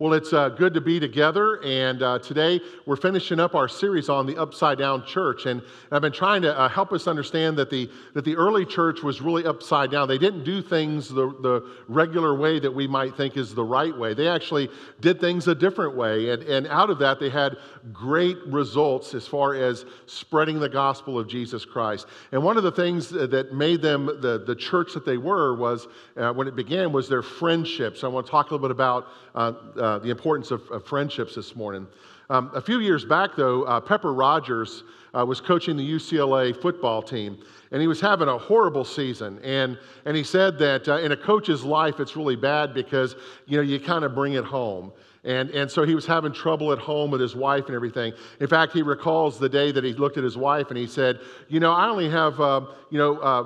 Well, it's uh, good to be together, and uh, today we're finishing up our series on the Upside Down Church. And I've been trying to uh, help us understand that the, that the early church was really upside down. They didn't do things the, the regular way that we might think is the right way. They actually did things a different way, and, and out of that, they had great results as far as spreading the gospel of Jesus Christ. And one of the things that made them the, the church that they were was, uh, when it began, was their friendships. I want to talk a little bit about uh, uh, the importance of, of, friendships this morning. Um, a few years back, though, uh, Pepper Rodgers uh, was coaching the UCLA football team, and he was having a horrible season. And, and he said that uh, in a coach's life, it's really bad because you know you kind of bring it home. And, and so he was having trouble at home with his wife and everything. In fact, he recalls the day that he looked at his wife and he said, You know, I only have, uh, you know, uh,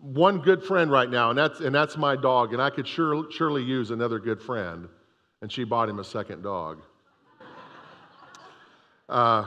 one good friend right now, and that's, and that's my dog, and I could sure, surely use another good friend and she bought him a second dog. Uh,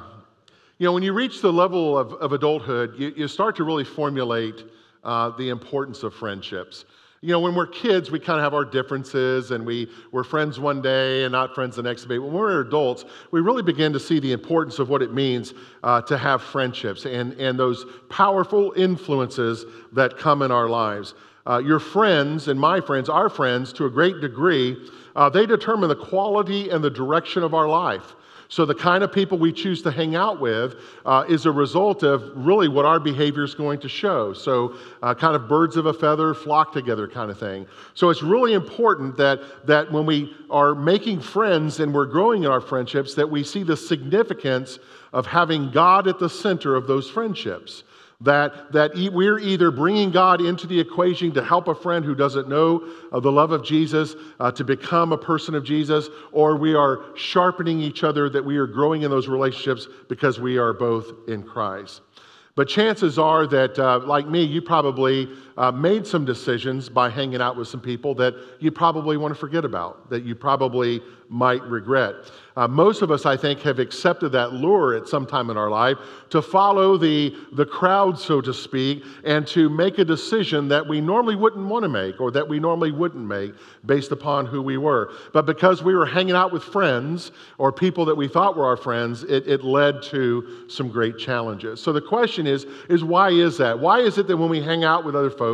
you know, when you reach the level of, of adulthood, you, you, start to really formulate uh, the importance of friendships. You know, when we're kids, we kind of have our differences and we, we're friends one day and not friends the next day. When we're adults, we really begin to see the importance of what it means uh, to have friendships and, and those powerful influences that come in our lives. Uh, your friends and my friends, our friends, to a great degree, uh, they determine the quality and the direction of our life. So, the kind of people we choose to hang out with uh, is a result of really what our behavior is going to show. So, uh, kind of birds of a feather flock together kind of thing. So, it's really important that, that when we are making friends and we're growing in our friendships, that we see the significance of having God at the center of those friendships. That, that we're either bringing God into the equation to help a friend who doesn't know the love of Jesus uh, to become a person of Jesus, or we are sharpening each other, that we are growing in those relationships because we are both in Christ. But chances are that, uh, like me, you probably uh, made some decisions by hanging out with some people that you probably want to forget about, that you probably might regret. Uh, most of us, I think, have accepted that lure at some time in our life to follow the, the crowd, so to speak, and to make a decision that we normally wouldn't want to make or that we normally wouldn't make based upon who we were. But because we were hanging out with friends or people that we thought were our friends, it, it led to some great challenges. So the question is, is why is that? Why is it that when we hang out with other folks,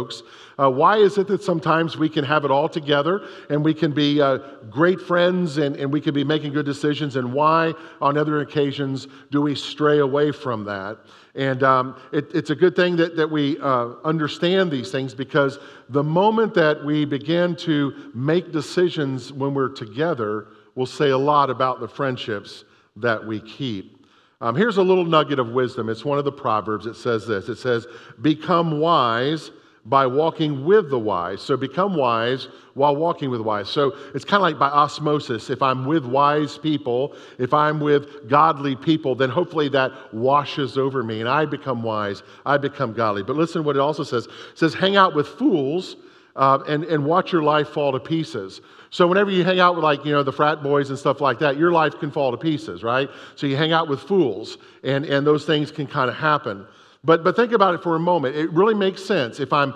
uh, why is it that sometimes we can have it all together and we can be uh, great friends and, and we can be making good decisions? And why, on other occasions, do we stray away from that? And um, it, it's a good thing that, that we uh, understand these things because the moment that we begin to make decisions when we're together will say a lot about the friendships that we keep. Um, here's a little nugget of wisdom. It's one of the Proverbs. It says this It says, Become wise by walking with the wise. So become wise while walking with wise. So it's kind of like by osmosis. If I'm with wise people, if I'm with godly people, then hopefully that washes over me and I become wise. I become godly. But listen to what it also says. It says, hang out with fools uh, and, and watch your life fall to pieces. So whenever you hang out with like, you know, the frat boys and stuff like that, your life can fall to pieces, right? So you hang out with fools and, and those things can kind of happen. But, but think about it for a moment. It really makes sense. If I'm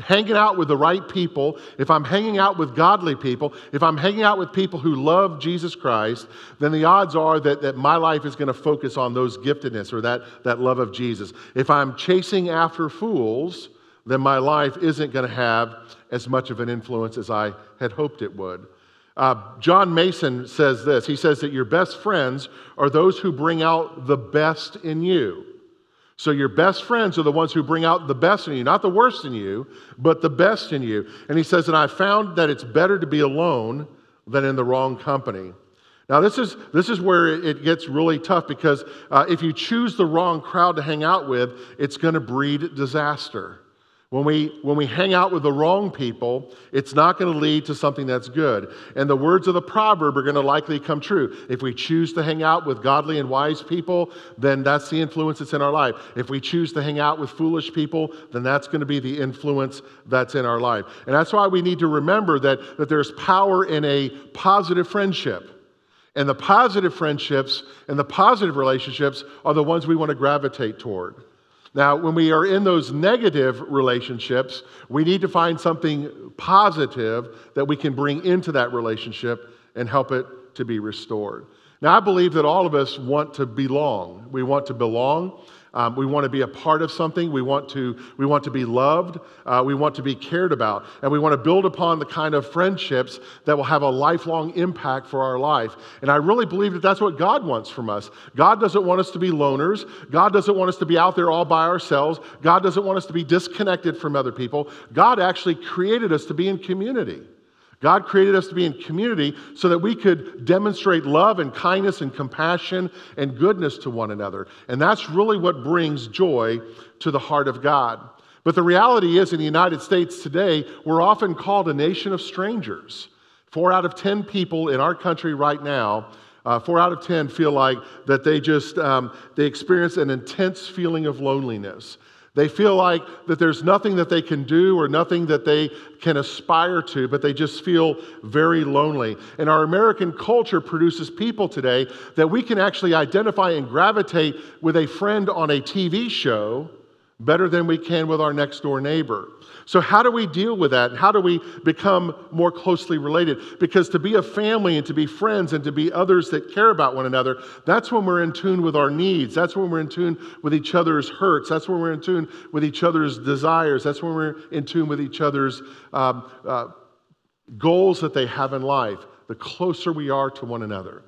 hanging out with the right people, if I'm hanging out with godly people, if I'm hanging out with people who love Jesus Christ, then the odds are that, that my life is going to focus on those giftedness or that, that love of Jesus. If I'm chasing after fools, then my life isn't going to have as much of an influence as I had hoped it would. Uh, John Mason says this He says that your best friends are those who bring out the best in you. So your best friends are the ones who bring out the best in you, not the worst in you, but the best in you. And he says, and I found that it's better to be alone than in the wrong company. Now, this is, this is where it gets really tough because uh, if you choose the wrong crowd to hang out with, it's going to breed disaster. When we, when we hang out with the wrong people, it's not going to lead to something that's good. And the words of the proverb are going to likely come true. If we choose to hang out with godly and wise people, then that's the influence that's in our life. If we choose to hang out with foolish people, then that's going to be the influence that's in our life. And that's why we need to remember that, that there's power in a positive friendship. And the positive friendships and the positive relationships are the ones we want to gravitate toward. Now, when we are in those negative relationships, we need to find something positive that we can bring into that relationship and help it to be restored. Now, I believe that all of us want to belong. We want to belong. Um, we want to be a part of something. We want to, we want to be loved. Uh, we want to be cared about. And we want to build upon the kind of friendships that will have a lifelong impact for our life. And I really believe that that's what God wants from us. God doesn't want us to be loners. God doesn't want us to be out there all by ourselves. God doesn't want us to be disconnected from other people. God actually created us to be in community. God created us to be in community so that we could demonstrate love and kindness and compassion and goodness to one another. And that's really what brings joy to the heart of God. But the reality is, in the United States today, we're often called a nation of strangers. Four out of 10 people in our country right now, uh, four out of 10 feel like that they just, um, they experience an intense feeling of loneliness. They feel like that there's nothing that they can do or nothing that they can aspire to, but they just feel very lonely. And our American culture produces people today that we can actually identify and gravitate with a friend on a TV show better than we can with our next door neighbor. So, how do we deal with that? How do we become more closely related? Because to be a family and to be friends and to be others that care about one another, that's when we're in tune with our needs. That's when we're in tune with each other's hurts. That's when we're in tune with each other's desires. That's when we're in tune with each other's um, uh, goals that they have in life. The closer we are to one another.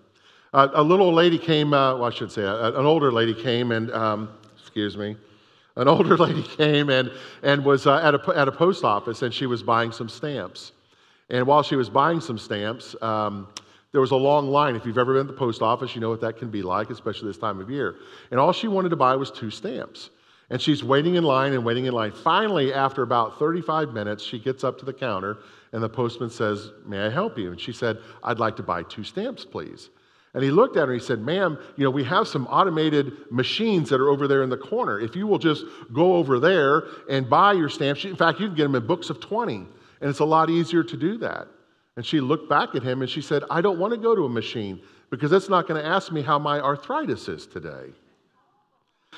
Uh, a little lady came, uh, well, I should say, an older lady came and, um, excuse me, an older lady came and, and was uh, at, a, at a post office and she was buying some stamps. And while she was buying some stamps, um, there was a long line. If you've ever been to the post office, you know what that can be like, especially this time of year. And all she wanted to buy was two stamps. And she's waiting in line and waiting in line. Finally, after about 35 minutes, she gets up to the counter and the postman says, May I help you? And she said, I'd like to buy two stamps, please. And he looked at her and he said, Ma'am, you know, we have some automated machines that are over there in the corner. If you will just go over there and buy your stamps, in fact, you can get them in books of 20, and it's a lot easier to do that. And she looked back at him and she said, I don't want to go to a machine because that's not going to ask me how my arthritis is today.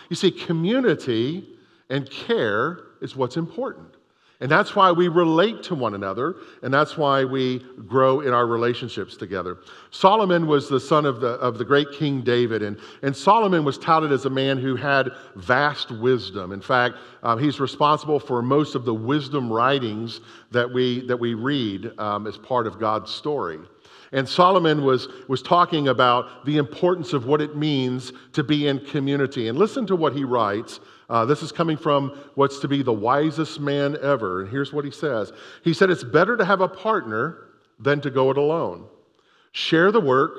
You see, community and care is what's important. And that's why we relate to one another, and that's why we grow in our relationships together. Solomon was the son of the, of the great King David, and, and Solomon was touted as a man who had vast wisdom. In fact, um, he's responsible for most of the wisdom writings that we, that we read um, as part of God's story. And Solomon was, was talking about the importance of what it means to be in community. And listen to what he writes uh, this is coming from what's to be the wisest man ever. And here's what he says He said, It's better to have a partner than to go it alone. Share the work,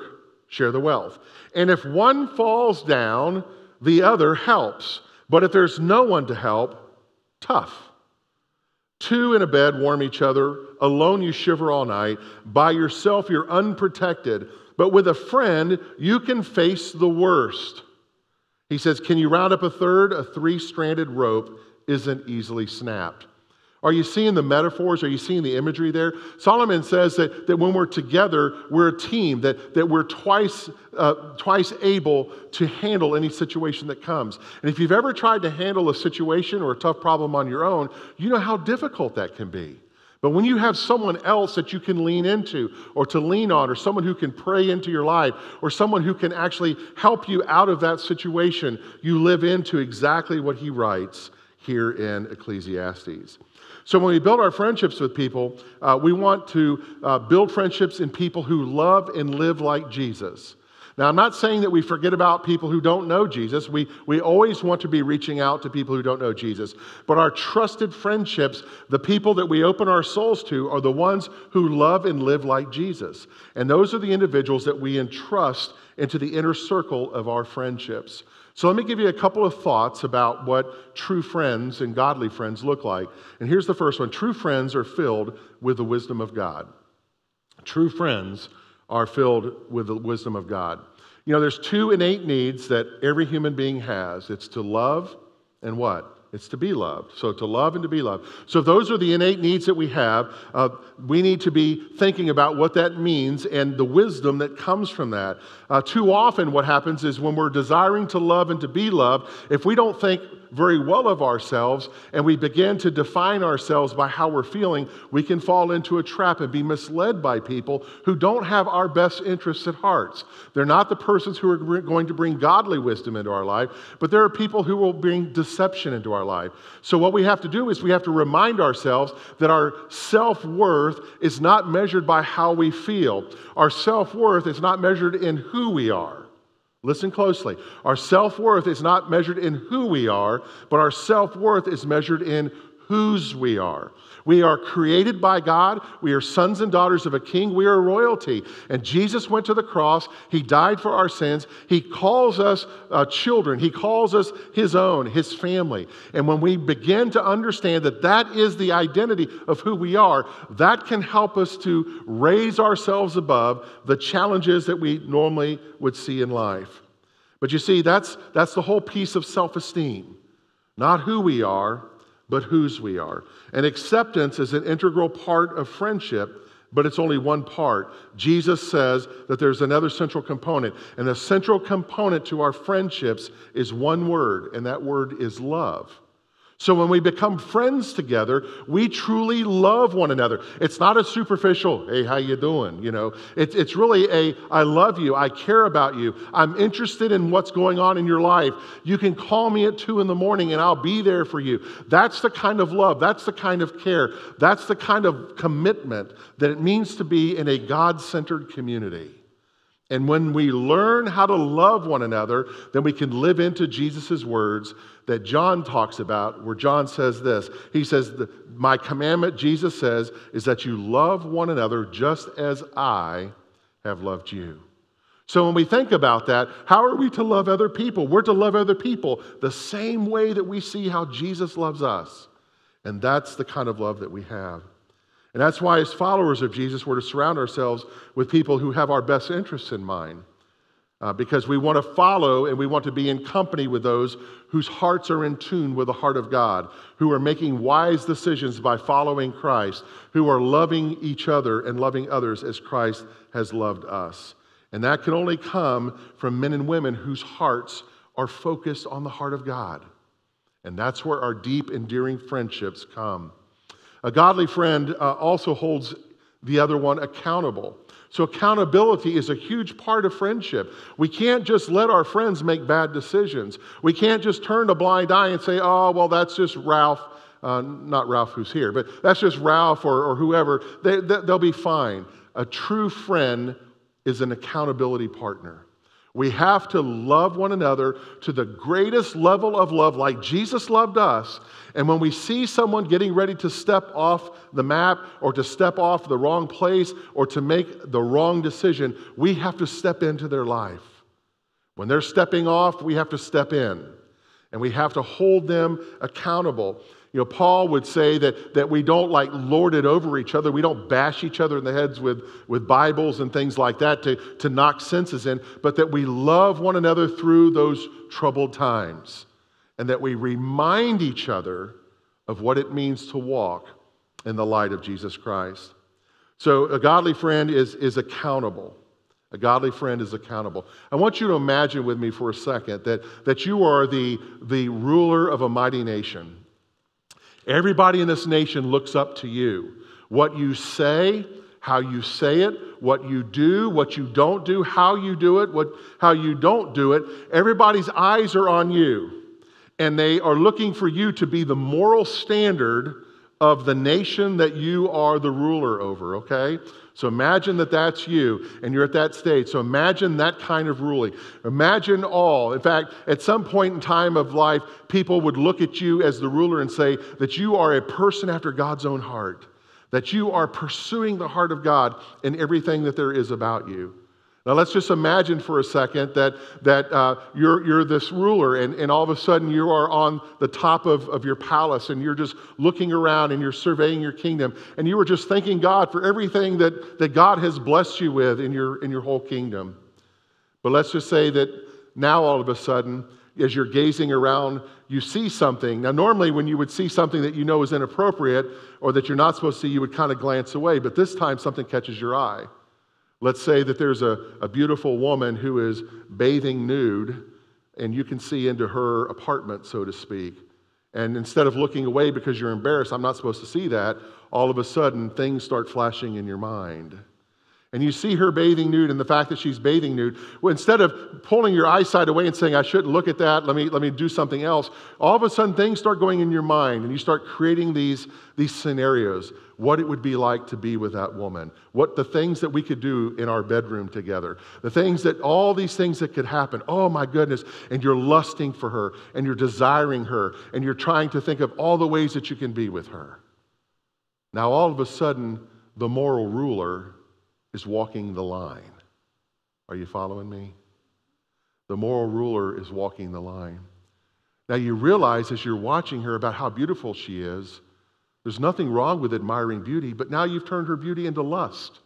share the wealth. And if one falls down, the other helps. But if there's no one to help, tough. Two in a bed warm each other. Alone you shiver all night. By yourself you're unprotected. But with a friend, you can face the worst. He says, Can you round up a third? A three stranded rope isn't easily snapped. Are you seeing the metaphors? Are you seeing the imagery there? Solomon says that, that when we're together, we're a team, that, that we're twice, uh, twice able to handle any situation that comes. And if you've ever tried to handle a situation or a tough problem on your own, you know how difficult that can be. But when you have someone else that you can lean into or to lean on, or someone who can pray into your life, or someone who can actually help you out of that situation, you live into exactly what he writes here in Ecclesiastes. So, when we build our friendships with people, uh, we want to uh, build friendships in people who love and live like Jesus. Now, I'm not saying that we forget about people who don't know Jesus. We, we always want to be reaching out to people who don't know Jesus. But our trusted friendships, the people that we open our souls to, are the ones who love and live like Jesus. And those are the individuals that we entrust into the inner circle of our friendships. So let me give you a couple of thoughts about what true friends and godly friends look like. And here's the first one True friends are filled with the wisdom of God. True friends are filled with the wisdom of God. You know, there's two innate needs that every human being has it's to love and what? It's to be loved. So, to love and to be loved. So, those are the innate needs that we have. Uh, we need to be thinking about what that means and the wisdom that comes from that. Uh, too often, what happens is when we're desiring to love and to be loved, if we don't think very well of ourselves and we begin to define ourselves by how we're feeling, we can fall into a trap and be misled by people who don't have our best interests at heart. They're not the persons who are going to bring godly wisdom into our life, but there are people who will bring deception into our life. So, what we have to do is we have to remind ourselves that our self worth is not measured by how we feel, our self worth is not measured in who we are. Listen closely. Our self worth is not measured in who we are, but our self worth is measured in whose we are. We are created by God. We are sons and daughters of a king. We are royalty. And Jesus went to the cross. He died for our sins. He calls us uh, children. He calls us his own, his family. And when we begin to understand that that is the identity of who we are, that can help us to raise ourselves above the challenges that we normally would see in life. But you see, that's, that's the whole piece of self esteem. Not who we are, but whose we are. And acceptance is an integral part of friendship, but it's only one part. Jesus says that there's another central component, and the central component to our friendships is one word, and that word is love. So when we become friends together, we truly love one another. It's not a superficial, hey, how you doing? You know, it's, it's really a, I love you, I care about you, I'm interested in what's going on in your life. You can call me at two in the morning and I'll be there for you. That's the kind of love, that's the kind of care, that's the kind of commitment that it means to be in a God centered community. And when we learn how to love one another, then we can live into Jesus' words that John talks about, where John says this. He says, My commandment, Jesus says, is that you love one another just as I have loved you. So when we think about that, how are we to love other people? We're to love other people the same way that we see how Jesus loves us. And that's the kind of love that we have. And that's why, as followers of Jesus, we're to surround ourselves with people who have our best interests in mind. Uh, because we want to follow and we want to be in company with those whose hearts are in tune with the heart of God, who are making wise decisions by following Christ, who are loving each other and loving others as Christ has loved us. And that can only come from men and women whose hearts are focused on the heart of God. And that's where our deep, endearing friendships come. A godly friend uh, also holds the other one accountable. So, accountability is a huge part of friendship. We can't just let our friends make bad decisions. We can't just turn a blind eye and say, oh, well, that's just Ralph. Uh, not Ralph who's here, but that's just Ralph or, or whoever. They, they, they'll be fine. A true friend is an accountability partner. We have to love one another to the greatest level of love, like Jesus loved us. And when we see someone getting ready to step off the map or to step off the wrong place or to make the wrong decision, we have to step into their life. When they're stepping off, we have to step in and we have to hold them accountable. You know, Paul would say that, that we don't like lord it over each other. We don't bash each other in the heads with, with Bibles and things like that to, to knock senses in, but that we love one another through those troubled times and that we remind each other of what it means to walk in the light of Jesus Christ. So a godly friend is, is accountable. A godly friend is accountable. I want you to imagine with me for a second that, that you are the, the ruler of a mighty nation Everybody in this nation looks up to you. What you say, how you say it, what you do, what you don't do, how you do it, what, how you don't do it, everybody's eyes are on you. And they are looking for you to be the moral standard of the nation that you are the ruler over, okay? So imagine that that's you and you're at that stage. So imagine that kind of ruling. Imagine all. In fact, at some point in time of life, people would look at you as the ruler and say that you are a person after God's own heart, that you are pursuing the heart of God in everything that there is about you. Now, let's just imagine for a second that, that uh, you're, you're this ruler, and, and all of a sudden you are on the top of, of your palace, and you're just looking around and you're surveying your kingdom, and you are just thanking God for everything that, that God has blessed you with in your, in your whole kingdom. But let's just say that now all of a sudden, as you're gazing around, you see something. Now, normally, when you would see something that you know is inappropriate or that you're not supposed to see, you would kind of glance away, but this time something catches your eye. Let's say that there's a, a beautiful woman who is bathing nude and you can see into her apartment, so to speak. And instead of looking away because you're embarrassed, I'm not supposed to see that, all of a sudden things start flashing in your mind and you see her bathing nude and the fact that she's bathing nude, well, instead of pulling your eyesight away and saying, I shouldn't look at that, let me, let me do something else, all of a sudden things start going in your mind and you start creating these, these scenarios. What it would be like to be with that woman, what the things that we could do in our bedroom together, the things that, all these things that could happen. Oh my goodness. And you're lusting for her and you're desiring her and you're trying to think of all the ways that you can be with her. Now, all of a sudden, the moral ruler is walking the line. Are you following me? The moral ruler is walking the line. Now you realize as you're watching her about how beautiful she is, there's nothing wrong with admiring beauty, but now you've turned her beauty into lust.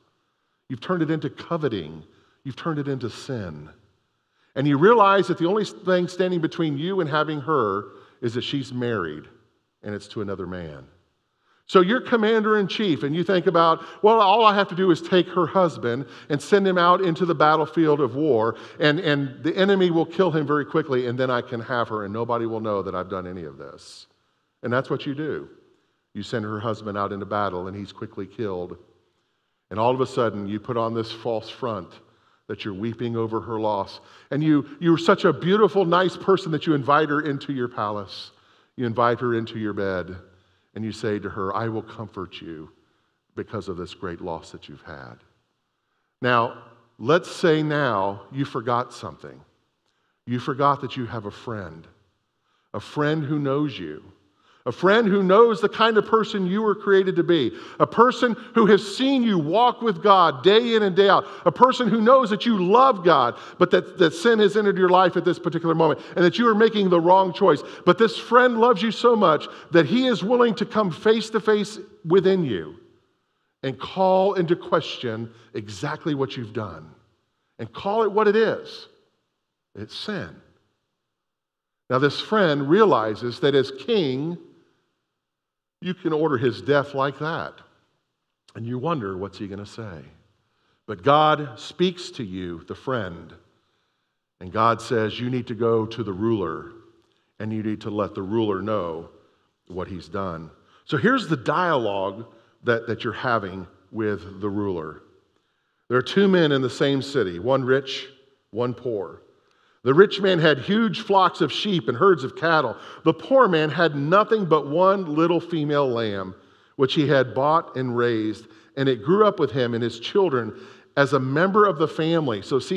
You've turned it into coveting. You've turned it into sin. And you realize that the only thing standing between you and having her is that she's married and it's to another man. So you're commander in chief, and you think about, well, all I have to do is take her husband and send him out into the battlefield of war, and, and the enemy will kill him very quickly, and then I can have her, and nobody will know that I've done any of this. And that's what you do. You send her husband out into battle, and he's quickly killed. And all of a sudden, you put on this false front that you're weeping over her loss. And you, you're such a beautiful, nice person that you invite her into your palace. You invite her into your bed and you say to her, I will comfort you because of this great loss that you've had. Now, let's say now you forgot something. You forgot that you have a friend, a friend who knows you, a friend who knows the kind of person you were created to be, a person who has seen you walk with God day in and day out, a person who knows that you love God, but that, that sin has entered your life at this particular moment and that you are making the wrong choice. But this friend loves you so much that he is willing to come face to face within you and call into question exactly what you've done and call it what it is it's sin. Now, this friend realizes that as king, you can order his death like that. And you wonder, what's he going to say? But God speaks to you, the friend, and God says, You need to go to the ruler and you need to let the ruler know what he's done. So here's the dialogue that, that you're having with the ruler. There are two men in the same city, one rich, one poor. The rich man had huge flocks of sheep and herds of cattle. The poor man had nothing but one little female lamb, which he had bought and raised, and it grew up with him and his children as a member of the family. So, see,